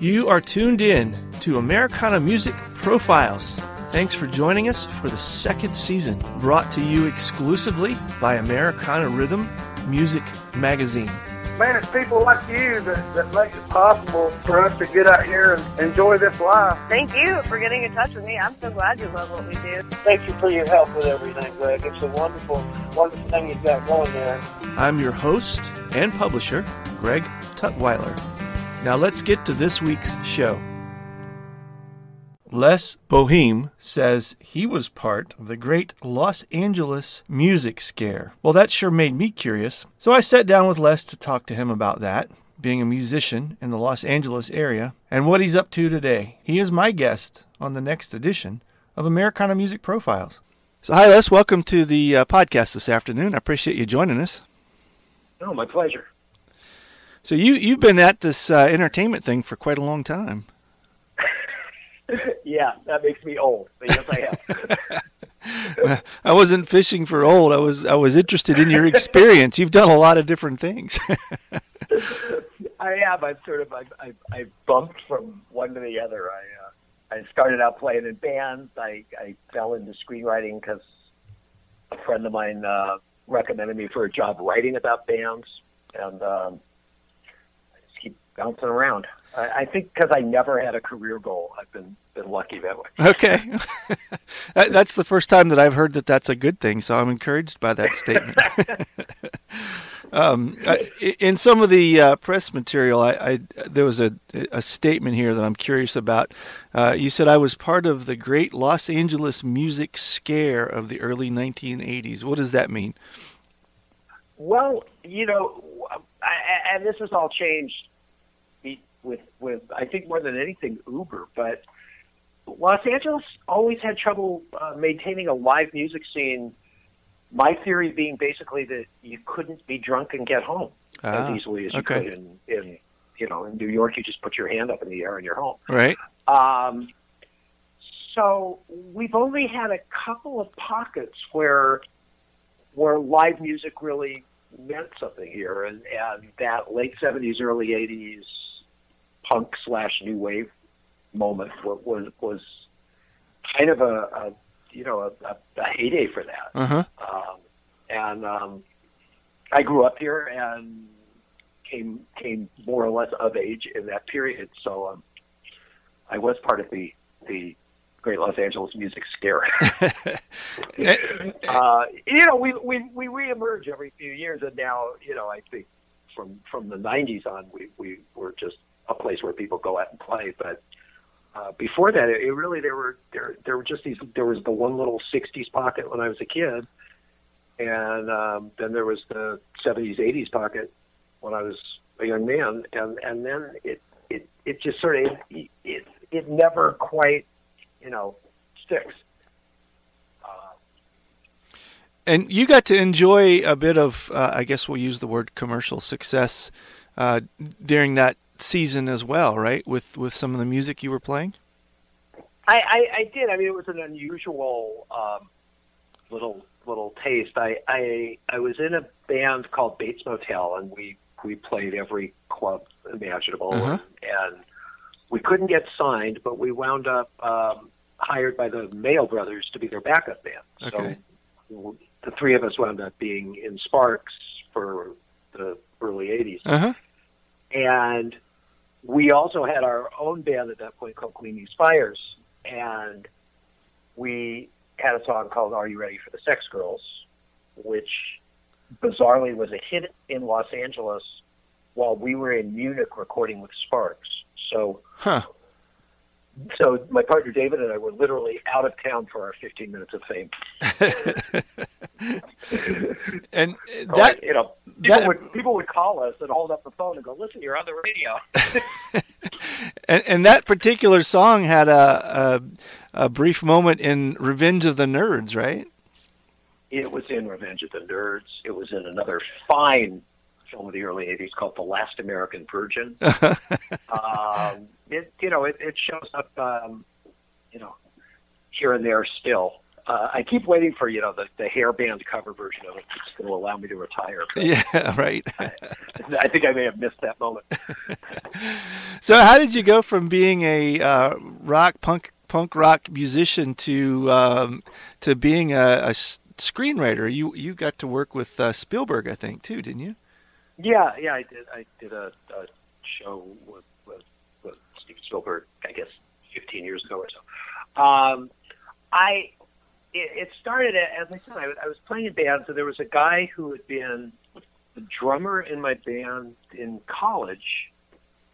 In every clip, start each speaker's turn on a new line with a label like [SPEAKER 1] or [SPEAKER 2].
[SPEAKER 1] You are tuned in to Americana Music Profiles. Thanks for joining us for the second season, brought to you exclusively by Americana Rhythm Music Magazine.
[SPEAKER 2] Man, it's people like you that, that makes it possible for us to get out here and enjoy this life.
[SPEAKER 3] Thank you for getting in touch with me. I'm so glad you love what we do.
[SPEAKER 4] Thank you for your help with everything, Greg. It's a wonderful, wonderful thing you've got going there.
[SPEAKER 1] I'm your host and publisher, Greg Tutwiler. Now let's get to this week's show. Les Bohem says he was part of the great Los Angeles music scare. Well, that sure made me curious. So I sat down with Les to talk to him about that, being a musician in the Los Angeles area, and what he's up to today. He is my guest on the next edition of Americana Music Profiles. So, hi, Les. Welcome to the uh, podcast this afternoon. I appreciate you joining us.
[SPEAKER 4] Oh, my pleasure.
[SPEAKER 1] So, you, you've been at this uh, entertainment thing for quite a long time.
[SPEAKER 4] yeah, that makes me old. But yes, I have.
[SPEAKER 1] I wasn't fishing for old. I was I was interested in your experience. You've done a lot of different things.
[SPEAKER 4] I have. I've sort of I've, I've, I've bumped from one to the other. I uh, I started out playing in bands. I I fell into screenwriting because a friend of mine uh, recommended me for a job writing about bands, and um, I bouncing around. I, I think because I never had a career goal, I've been been lucky that way.
[SPEAKER 1] Okay, that's the first time that I've heard that that's a good thing. So I'm encouraged by that statement. um, in some of the uh, press material, I, I, there was a, a statement here that I'm curious about. Uh, you said I was part of the great Los Angeles music scare of the early 1980s. What does that mean?
[SPEAKER 4] Well, you know, I, and this has all changed with with I think more than anything Uber, but Los Angeles always had trouble uh, maintaining a live music scene. My theory being basically that you couldn't be drunk and get home
[SPEAKER 1] ah,
[SPEAKER 4] as easily as you
[SPEAKER 1] okay.
[SPEAKER 4] could in, in you know in New York. You just put your hand up in the air and you're home.
[SPEAKER 1] Right.
[SPEAKER 4] Um, so we've only had a couple of pockets where where live music really meant something here, and, and that late '70s, early '80s punk slash new wave moment was was, was kind of a, a you know a, a, heyday for that.
[SPEAKER 1] Uh-huh.
[SPEAKER 4] Um, and um, I grew up here and came came more or less of age in that period. So um, I was part of the the Great Los Angeles Music Scare. uh, you know, we we we reemerge every few years, and now you know I think from from the '90s on, we we were just a place where people go out and play. But uh, before that, it, it really there were there there were just these. There was the one little '60s pocket when I was a kid, and um, then there was the '70s '80s pocket when I was a young man, and and then it it it just sort of it it, it never quite you know sticks.
[SPEAKER 1] And you got to enjoy a bit of, uh, I guess we'll use the word commercial success uh, during that season as well, right? With with some of the music you were playing.
[SPEAKER 4] I, I, I did. I mean, it was an unusual um, little little taste. I, I I was in a band called Bates Motel, and we we played every club imaginable,
[SPEAKER 1] Uh-huh.
[SPEAKER 4] and, and we couldn't get signed, but we wound up um, hired by the Mael Brothers to be their backup band.
[SPEAKER 1] Okay.
[SPEAKER 4] So the three of us wound up being in Sparks for the early '80s,
[SPEAKER 1] Uh-huh.
[SPEAKER 4] and we also had our own band at that point called Gleaming Spires, and we had a song called "Are You Ready for the Sex Girls," which bizarrely was a hit in Los Angeles while we were in Munich recording with Sparks. So,
[SPEAKER 1] Huh.
[SPEAKER 4] so my partner David and I were literally out of town for our 15 minutes of fame.
[SPEAKER 1] and
[SPEAKER 4] So,
[SPEAKER 1] that
[SPEAKER 4] like, you know, people
[SPEAKER 1] that-
[SPEAKER 4] would people would call us and hold up the phone and go, "Listen, you're on the radio."
[SPEAKER 1] and, and that particular song had a, a a brief moment in Revenge of the Nerds, right?
[SPEAKER 4] It was in Revenge of the Nerds. It was in another fine film of the early '80s called The Last American Virgin. um, it, you know, it, it shows up, um, you know, here and there still. Uh, I keep waiting for you know the, the hair band cover version of it. It's going to allow me to retire.
[SPEAKER 1] Yeah, right.
[SPEAKER 4] I, I think I may have missed that moment.
[SPEAKER 1] So, how did you go from being a uh, rock punk punk rock musician to um, to being a screenwriter? You you got to work with uh, Spielberg, I think, too, didn't you?
[SPEAKER 4] Yeah, yeah, I did. I did a, a show with, with, with Steven Spielberg, I guess, 15 years ago or so. Um, I it, it started as I said. I, was- I was playing in bands, and there was a guy who had been the drummer in my band in college,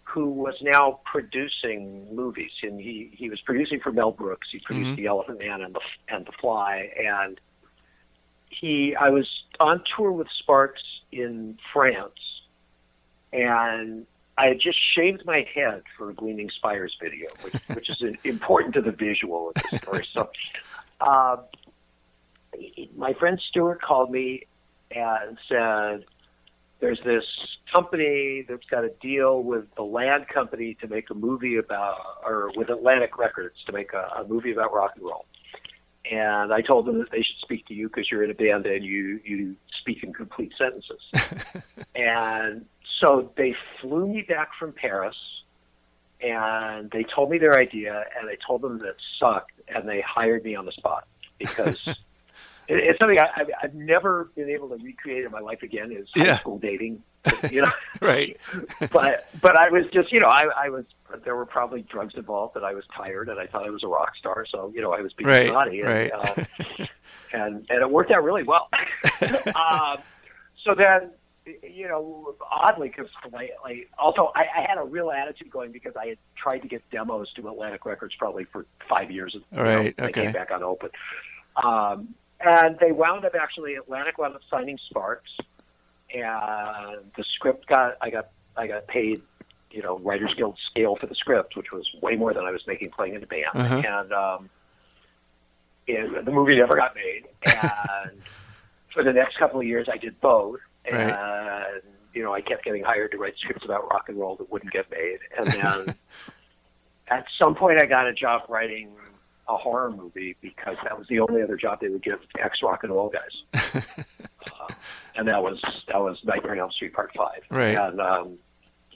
[SPEAKER 4] who was now producing movies, and he he was producing for Mel Brooks. He produced
[SPEAKER 1] Mhm.
[SPEAKER 4] The Elephant Man and the and The Fly, and he I was on tour with Sparks in France, and I had just shaved my head for a Gleaming Spires video, which, which is important to the visual of the story. So, uh, my friend Stuart called me and said, "There's this company that's got a deal with the Ladd Company to make a movie about, or with Atlantic Records to make a, a movie about rock and roll." And I told them that they should speak to you because you're in a band and you you speak in complete sentences. and so they flew me back from Paris, and they told me their idea, and I told them that it sucked, and they hired me on the spot because it, it's something I, I've, I've never been able to recreate in my life again. Is high
[SPEAKER 1] Yeah.
[SPEAKER 4] school dating, you know?
[SPEAKER 1] Right.
[SPEAKER 4] but but I was just you know I I was there were probably drugs involved and I was tired and I thought I was a rock star so you know I was being
[SPEAKER 1] Right,
[SPEAKER 4] naughty and,
[SPEAKER 1] right.
[SPEAKER 4] uh, and and it worked out really well. um, so then you know oddly because like, like also I, I had a real attitude going because I had tried to get demos to Atlantic Records probably for five years. you know,
[SPEAKER 1] Right,
[SPEAKER 4] They
[SPEAKER 1] okay.
[SPEAKER 4] came back unopened. Um, and they wound up actually Atlantic wound up signing Sparks and the script got I got I got paid you know Writers Guild scale for the script, which was way more than I was making playing in the band,
[SPEAKER 1] Uh-huh.
[SPEAKER 4] and um, it, the movie never got made. And for the next couple of years, I did both, and
[SPEAKER 1] Right.
[SPEAKER 4] you know I kept getting hired to write scripts about rock and roll that wouldn't get made, and then at some point I got a job writing a horror movie because that was the only other job they would give ex rock and roll guys uh, and that was that was Nightmare on Elm Street Part Five.
[SPEAKER 1] Right.
[SPEAKER 4] And um,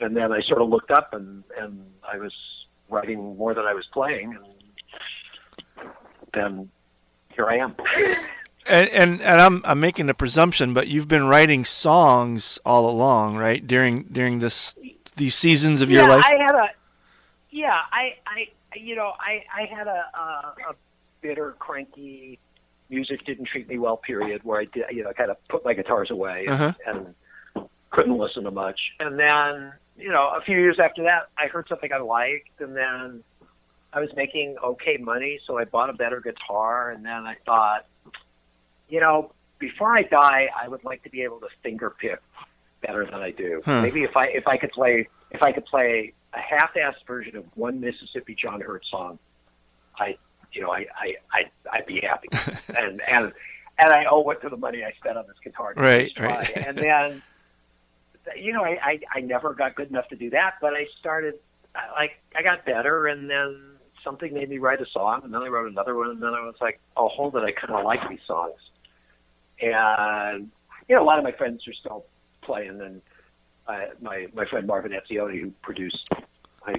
[SPEAKER 4] and then I sort of looked up and and I was writing more than I was playing, and then here I am.
[SPEAKER 1] And, and and I'm I'm making a presumption, but you've been writing songs all along, right? During during this these seasons of your
[SPEAKER 4] yeah,
[SPEAKER 1] life.
[SPEAKER 4] I had a yeah, I I you know I I had a a, a bitter, cranky, music didn't treat me well period where I did you know kind of put my guitars away and,
[SPEAKER 1] Uh-huh.
[SPEAKER 4] and couldn't listen to much, and then you know a few years after that I heard something I liked, and then I was making okay money, so I bought a better guitar, and then I thought, you know, before I die, I would like to be able to finger pick better than I do.
[SPEAKER 1] Hmm.
[SPEAKER 4] Maybe if I if I could play if I could play a half-assed version of one Mississippi John Hurt song, I you know I I I I'd be happy, and and and I owe it to the money I spent on this guitar.
[SPEAKER 1] Right, right.
[SPEAKER 4] And then, you know, I, I I never got good enough to do that, but I started I- like I got better, and then something made me write a song, and then I wrote another one, and then I was like, oh, hold it, I kind of like these songs, and you know, a lot of my friends are still playing, and I, my my friend Marvin Etzioni, who produced my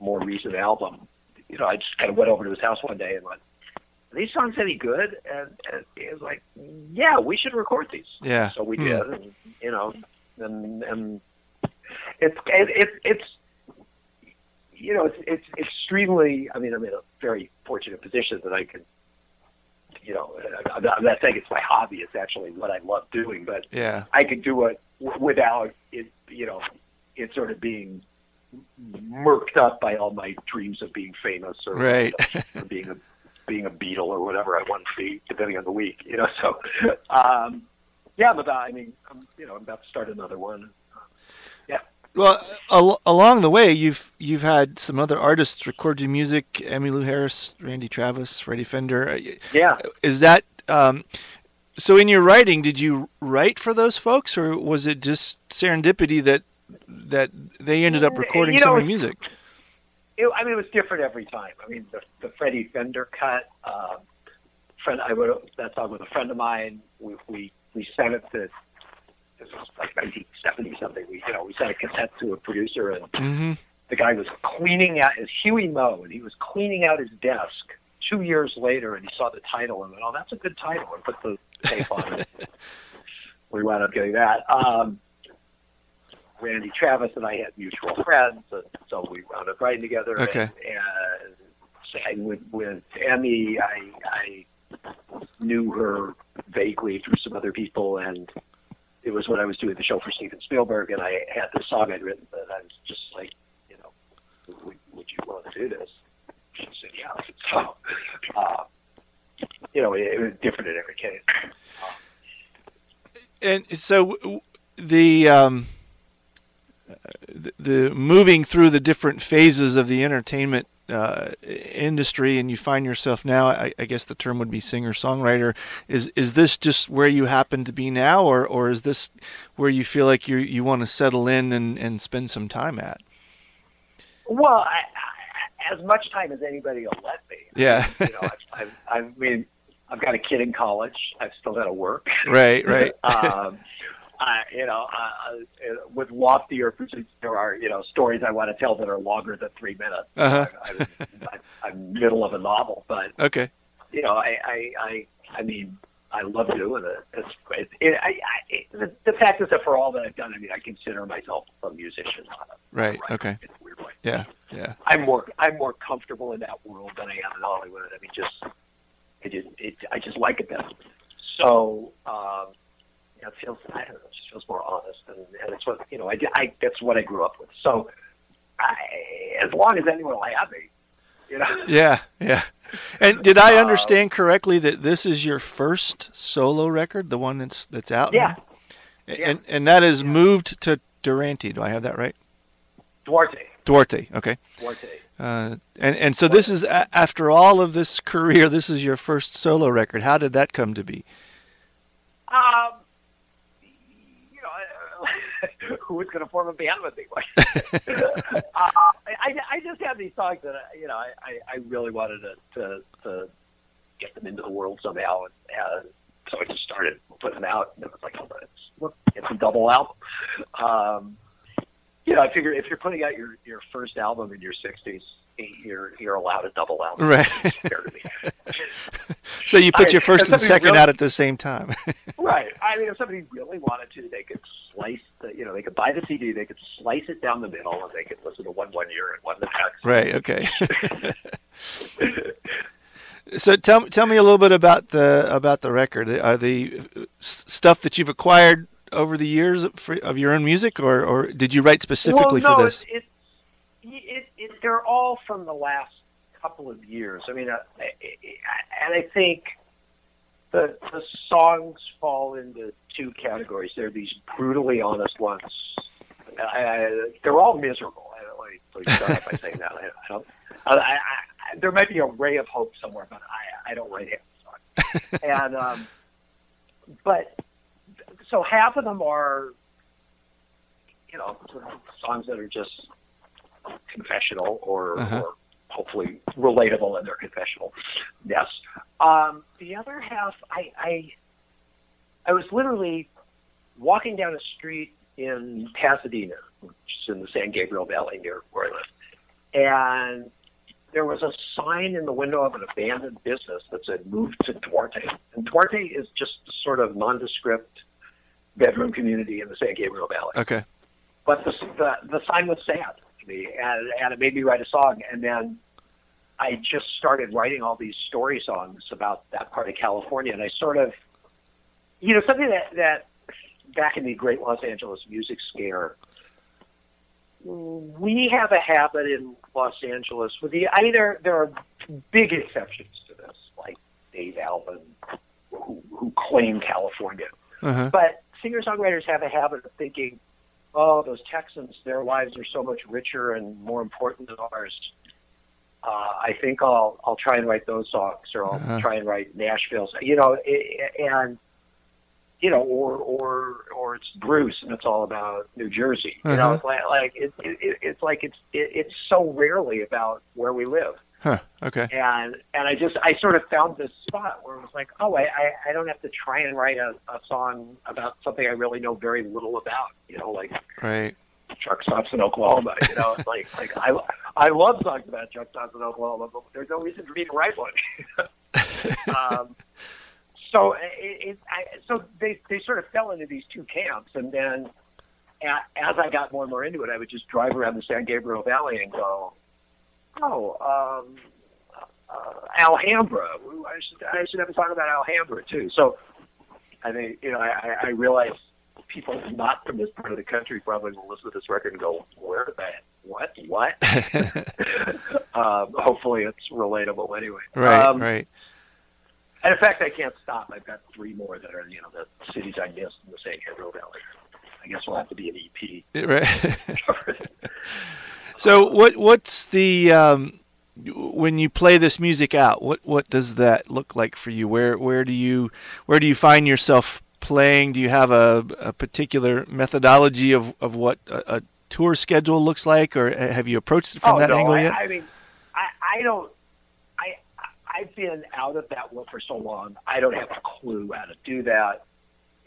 [SPEAKER 4] more recent album, you know, I just kind of went over to his house one day and went, "Are these songs any good?" And, and he was like, "Yeah, we should record these."
[SPEAKER 1] Yeah.
[SPEAKER 4] So we
[SPEAKER 1] Hmm.
[SPEAKER 4] did, and you know, and and it's it, it, it's you know it's it's extremely. I mean, I'm in a very fortunate position that I can. You know, I'm not, saying it's my hobby. It's actually what I love doing, but
[SPEAKER 1] Yeah.
[SPEAKER 4] I could do it w- without it, you know, it sort of being murked up by all my dreams of being famous or,
[SPEAKER 1] Right.
[SPEAKER 4] or being a being a Beatle or whatever I want to be, depending on the week, you know. So, um, yeah, I'm about. I mean, I'm, you know, I'm about to start another one.
[SPEAKER 1] Well, al- along the way, you've you've had some other artists record your music: Emmylou Harris, Randy Travis, Freddy Fender. Uh,
[SPEAKER 4] yeah.
[SPEAKER 1] Is that um, so? In your writing, did you write for those folks, or was it just serendipity that that they ended up recording
[SPEAKER 4] You know,
[SPEAKER 1] some of your music?
[SPEAKER 4] It, I mean, it was different every time. I mean, the, the Freddy Fender cut. Um, friend. I wrote that song with a friend of mine. We we we sent it to. Was like 1970 something. We you know we sent a cassette to a producer, and
[SPEAKER 1] Mm-hmm.
[SPEAKER 4] the guy was cleaning out. It's Huey Meaux, and he was cleaning out his desk two years later, and he saw the title and went, "Oh, that's a good title," and put the tape on it. we wound up getting that. Um, Randy Travis and I had mutual friends, and so we wound up writing together.
[SPEAKER 1] Okay.
[SPEAKER 4] And, and sang with, with Emmy. I, I knew her vaguely through some other people, and it was when I was doing the show for Steven Spielberg, and I had this song I'd written, and I was just like, you know, would, would you want to do this? She said, yeah. So, uh, you know, it, it was different in every case.
[SPEAKER 1] And so the um, the, the moving through the different phases of the entertainment uh, industry, and you find yourself now. I, I guess the term would be singer songwriter. Is is this just where you happen to be now, or or is this where you feel like you you want to settle in and, and spend some time at?
[SPEAKER 4] Well, I, I, as much time as anybody will let me.
[SPEAKER 1] Yeah.
[SPEAKER 4] you know, I've, I've, I mean, I've got a kid in college. I've still got to work.
[SPEAKER 1] Right, right.
[SPEAKER 4] um, I, you know, uh, uh, with loftier pursuits, there are you know stories I want to tell that are longer than three minutes.
[SPEAKER 1] Uh-huh.
[SPEAKER 4] I, I, I'm middle of a novel, but
[SPEAKER 1] Okay.
[SPEAKER 4] you know, I, I, I, I mean, I love doing it. It's, it, it, I, I, it, the, the fact is that for all that I've done, I mean, I consider myself a musician.
[SPEAKER 1] Right,
[SPEAKER 4] writer
[SPEAKER 1] okay.
[SPEAKER 4] In a weird way.
[SPEAKER 1] Yeah. Yeah.
[SPEAKER 4] I'm more I'm more comfortable in that world than I am in Hollywood. I mean, just it just it I just like it better. So um, you know, it feels I don't know, it just feels more honest, and, and it's what you know. I, I that's what I grew up with. So I, as long as anyone will have me, you know.
[SPEAKER 1] Yeah. Yeah. And did I
[SPEAKER 4] Uh,
[SPEAKER 1] understand correctly that this is your first solo record, the one that's that's out?
[SPEAKER 4] Yeah,
[SPEAKER 1] now? And and that is moved to Durante. Do I have that right?
[SPEAKER 4] Duarte,
[SPEAKER 1] Duarte. Okay.
[SPEAKER 4] Duarte.
[SPEAKER 1] Uh, and and so this is after all of this career, this is your first solo record. How did that come to be?
[SPEAKER 4] Um, who was going to form a band with me? uh, I, I just have these songs that I, you know I, I, I really wanted to, to to get them into the world somehow, and uh, so I just started putting them out. And it was like, oh, it's look, it's a double album. Um, you know, I figure if you're putting out your your first album in your 60s, you're you're allowed a double album.
[SPEAKER 1] Right.
[SPEAKER 4] It's fair to me.
[SPEAKER 1] So you put
[SPEAKER 4] I-
[SPEAKER 1] your first and second
[SPEAKER 4] really-
[SPEAKER 1] out at the same time.
[SPEAKER 4] Right. I mean, if somebody really wanted to, they could slice the, you know, they could buy the CD, they could slice it down the middle, and they could listen to one one year and one the next.
[SPEAKER 1] right. Okay. so tell tell me a little bit about the about the record. Are the stuff that you've acquired over the years for, of your own music, or or did you write specifically
[SPEAKER 4] well, no,
[SPEAKER 1] for this?
[SPEAKER 4] It, it, it, it, they're all from the last couple of years. I mean, uh, and I think the the songs fall into two categories. They're these brutally honest ones. I, I, they're all miserable. I don't like please start by saying that. I, don't. I, I, I, there might be a ray of hope somewhere, but I, I don't write songs. and um, but so half of them are, you know, songs that are just confessional or,
[SPEAKER 1] Uh-huh.
[SPEAKER 4] or hopefully relatable in their confessional. Yes. Um, the other half, I, I, I was literally walking down a street in Pasadena, which is in the San Gabriel Valley near where I live, and there was a sign in the window of an abandoned business that said "Move to Duarte." And Duarte is just sort of nondescript bedroom community in the San Gabriel Valley
[SPEAKER 1] Okay.
[SPEAKER 4] but the, the the sign was sad me, and, and it made me write a song. And then I just started writing all these story songs about that part of California, and I sort of, you know, something that that back in the Great Los Angeles Music Scare, we have a habit in Los Angeles with the. I mean, there there are big exceptions to this, like Dave Alvin, who, who claim California.
[SPEAKER 1] Uh-huh.
[SPEAKER 4] But singer songwriters have a habit of thinking, oh, those Texans, their lives are so much richer and more important than ours. Uh, I think I'll I'll try and write those songs, or I'll
[SPEAKER 1] Uh-huh.
[SPEAKER 4] try and write Nashville's. You know, i- and you know, or or or it's Bruce, and it's all about New Jersey. You know,
[SPEAKER 1] Uh-huh.
[SPEAKER 4] it's like, like it, it, it's like it's it, it's so rarely about where we live.
[SPEAKER 1] Huh. Okay.
[SPEAKER 4] and and I just I sort of found this spot where it was like, oh, I I, I don't have to try and write a, a song about something I really know very little about. You know, like
[SPEAKER 1] Right.
[SPEAKER 4] truck stops in Oklahoma. You know, it's like like I I love songs about truck stops in Oklahoma, but there's no reason for me to write one. um, so it, it I, so they they sort of fell into these two camps, and then a, as I got more and more into it, I would just drive around the San Gabriel Valley and go, oh. um uh, Alhambra. I should I should have a song about Alhambra too. So I think you know I, I- realize people not from this part of the country probably will listen to this record and go, "Where that? What? What?" um, hopefully, it's relatable anyway.
[SPEAKER 1] Right.
[SPEAKER 4] Um,
[SPEAKER 1] right.
[SPEAKER 4] And in fact, I can't stop. I've got three more that are you know the cities I missed in the San Gabriel Valley. I guess we'll have to be an EP.
[SPEAKER 1] Right. so what what's the um, when you play this music out? What what does that look like for you? Where where do you where do you find yourself playing? Do you have a, a particular methodology of of what a, a tour schedule looks like, or have you approached it from
[SPEAKER 4] oh,
[SPEAKER 1] that
[SPEAKER 4] no,
[SPEAKER 1] angle
[SPEAKER 4] I,
[SPEAKER 1] yet?
[SPEAKER 4] I mean, I, I don't. I I've been out of that world for so long. I don't have a clue how to do that.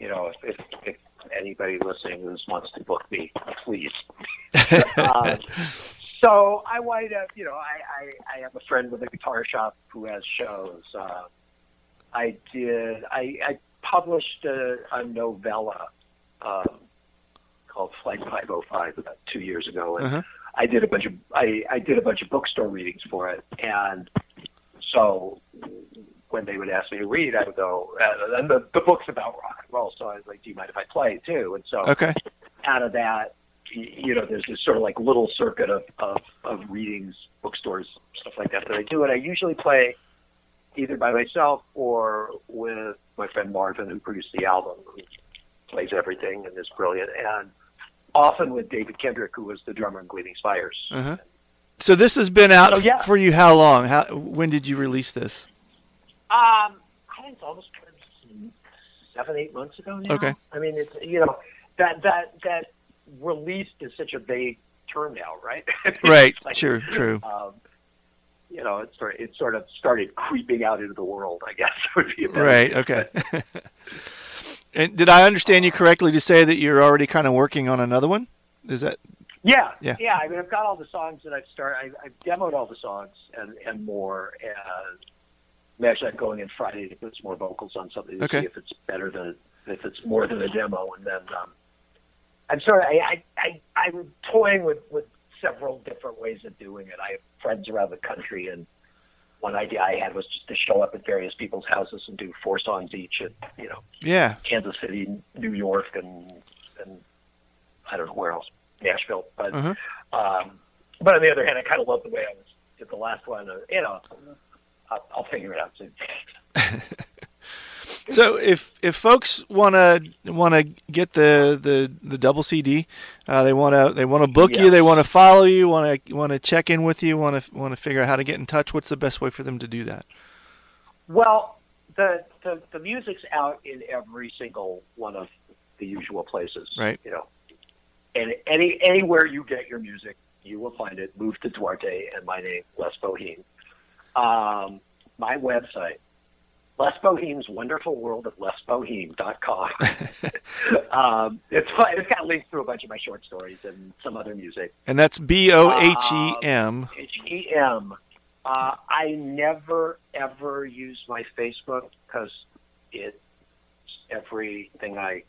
[SPEAKER 4] You know, if if, if anybody listening who wants to book me, please. Um, so I wind up, you know, I, I, I have a friend with a guitar shop who has shows. Uh, I did. I, I published a, a novella um, called Flight 505 about two years ago, and
[SPEAKER 1] Uh-huh.
[SPEAKER 4] I did a bunch of I, I did a bunch of bookstore readings for it, and so when they would ask me to read, I would go, uh, and the, the book's about rock and roll, so I was like, do you mind if I play it too? And so
[SPEAKER 1] Okay.
[SPEAKER 4] out of that, you know, there's this sort of like little circuit of, of, of readings, bookstores, stuff like that that I do. And I usually play either by myself or with my friend Marvin, who produced the album, who plays everything and is brilliant. And often with David Kendrick, who was the drummer in Gleaming Spires.
[SPEAKER 1] Uh-huh. So this has been out
[SPEAKER 4] So, yeah.
[SPEAKER 1] for you how long? How when did you release this?
[SPEAKER 4] Um, I think it's almost seven, eight months ago now.
[SPEAKER 1] Okay.
[SPEAKER 4] I mean, it's you know that that that released is such a vague term now, right?
[SPEAKER 1] Right.
[SPEAKER 4] Like,
[SPEAKER 1] True. True.
[SPEAKER 4] Um, you know, it sort it sort of started creeping out into the world. I guess would be
[SPEAKER 1] Right. Okay. and did I understand you correctly to say that you're already kind of working on another one? Is that
[SPEAKER 4] Yeah,
[SPEAKER 1] Yeah.
[SPEAKER 4] yeah. I mean, I've got all the songs that I've started. I've, I've demoed all the songs and and more. And I'm actually going in Friday to put some more vocals on something to
[SPEAKER 1] Okay.
[SPEAKER 4] see if it's better than if it's more than a demo. And then um, I'm sort of I, I I I'm toying with with several different ways of doing it. I have friends around the country, and one idea I had was just to show up at various people's houses and do four songs each. At you know
[SPEAKER 1] yeah?
[SPEAKER 4] Kansas City, New York, and and I don't know where else, Nashville. But
[SPEAKER 1] Uh-huh.
[SPEAKER 4] um, but on the other hand, I kind of love the way I was did the last one. Uh, you know, I'll, I'll figure it out soon.
[SPEAKER 1] So if if folks want to want to get the, the, the double CD, uh, they want to they want to book you, they want to follow you, want to want to check in with you, want to want to figure out how to get in touch. What's the best way for them to do that?
[SPEAKER 4] Well, the, the the music's out in every single one of the usual places.
[SPEAKER 1] Right.
[SPEAKER 4] You know, and any anywhere you get your music, you will find it. Move to Duarte and my name, Les Bohem. Um, my website, Les Bohem's Wonderful World of LesBohem.com. um, it's fun. It's got links to a bunch of my short stories and some other music.
[SPEAKER 1] And that's B O H E M.
[SPEAKER 4] H E M. Uh, I never ever use my Facebook because it's everything I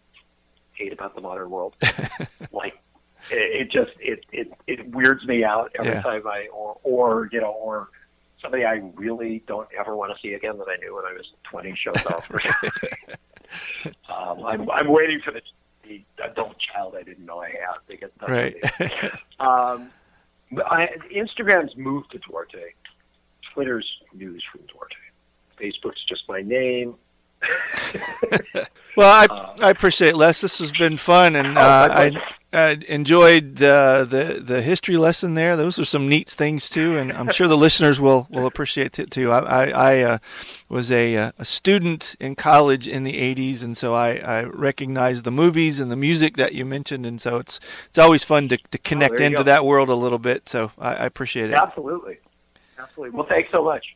[SPEAKER 4] hate about the modern world. like it, it just it, it it weirds me out every
[SPEAKER 1] Yeah.
[SPEAKER 4] time I or or you know or somebody I really don't ever want to see again that I knew when I was twenty shows up. Um, I'm I'm waiting for the the adult child I didn't know I had to get in
[SPEAKER 1] Right.
[SPEAKER 4] Um, I, Instagram's moved to Duarte. Twitter's news from Duarte. Facebook's just my name.
[SPEAKER 1] Well, I
[SPEAKER 4] Uh,
[SPEAKER 1] I appreciate it, Les. This has been fun, and
[SPEAKER 4] Oh,
[SPEAKER 1] uh,
[SPEAKER 4] my
[SPEAKER 1] I, I enjoyed uh, the the history lesson there. Those are some neat things too, and I'm sure the listeners will will appreciate it too. I I, I uh, was a uh, a student in college in the '80s, and so I, I recognize the movies and the music that you mentioned, and so it's it's always fun to to connect
[SPEAKER 4] Oh,
[SPEAKER 1] into
[SPEAKER 4] go.
[SPEAKER 1] that world a little bit. So I, I appreciate it.
[SPEAKER 4] Absolutely. Absolutely. Well, thanks so much.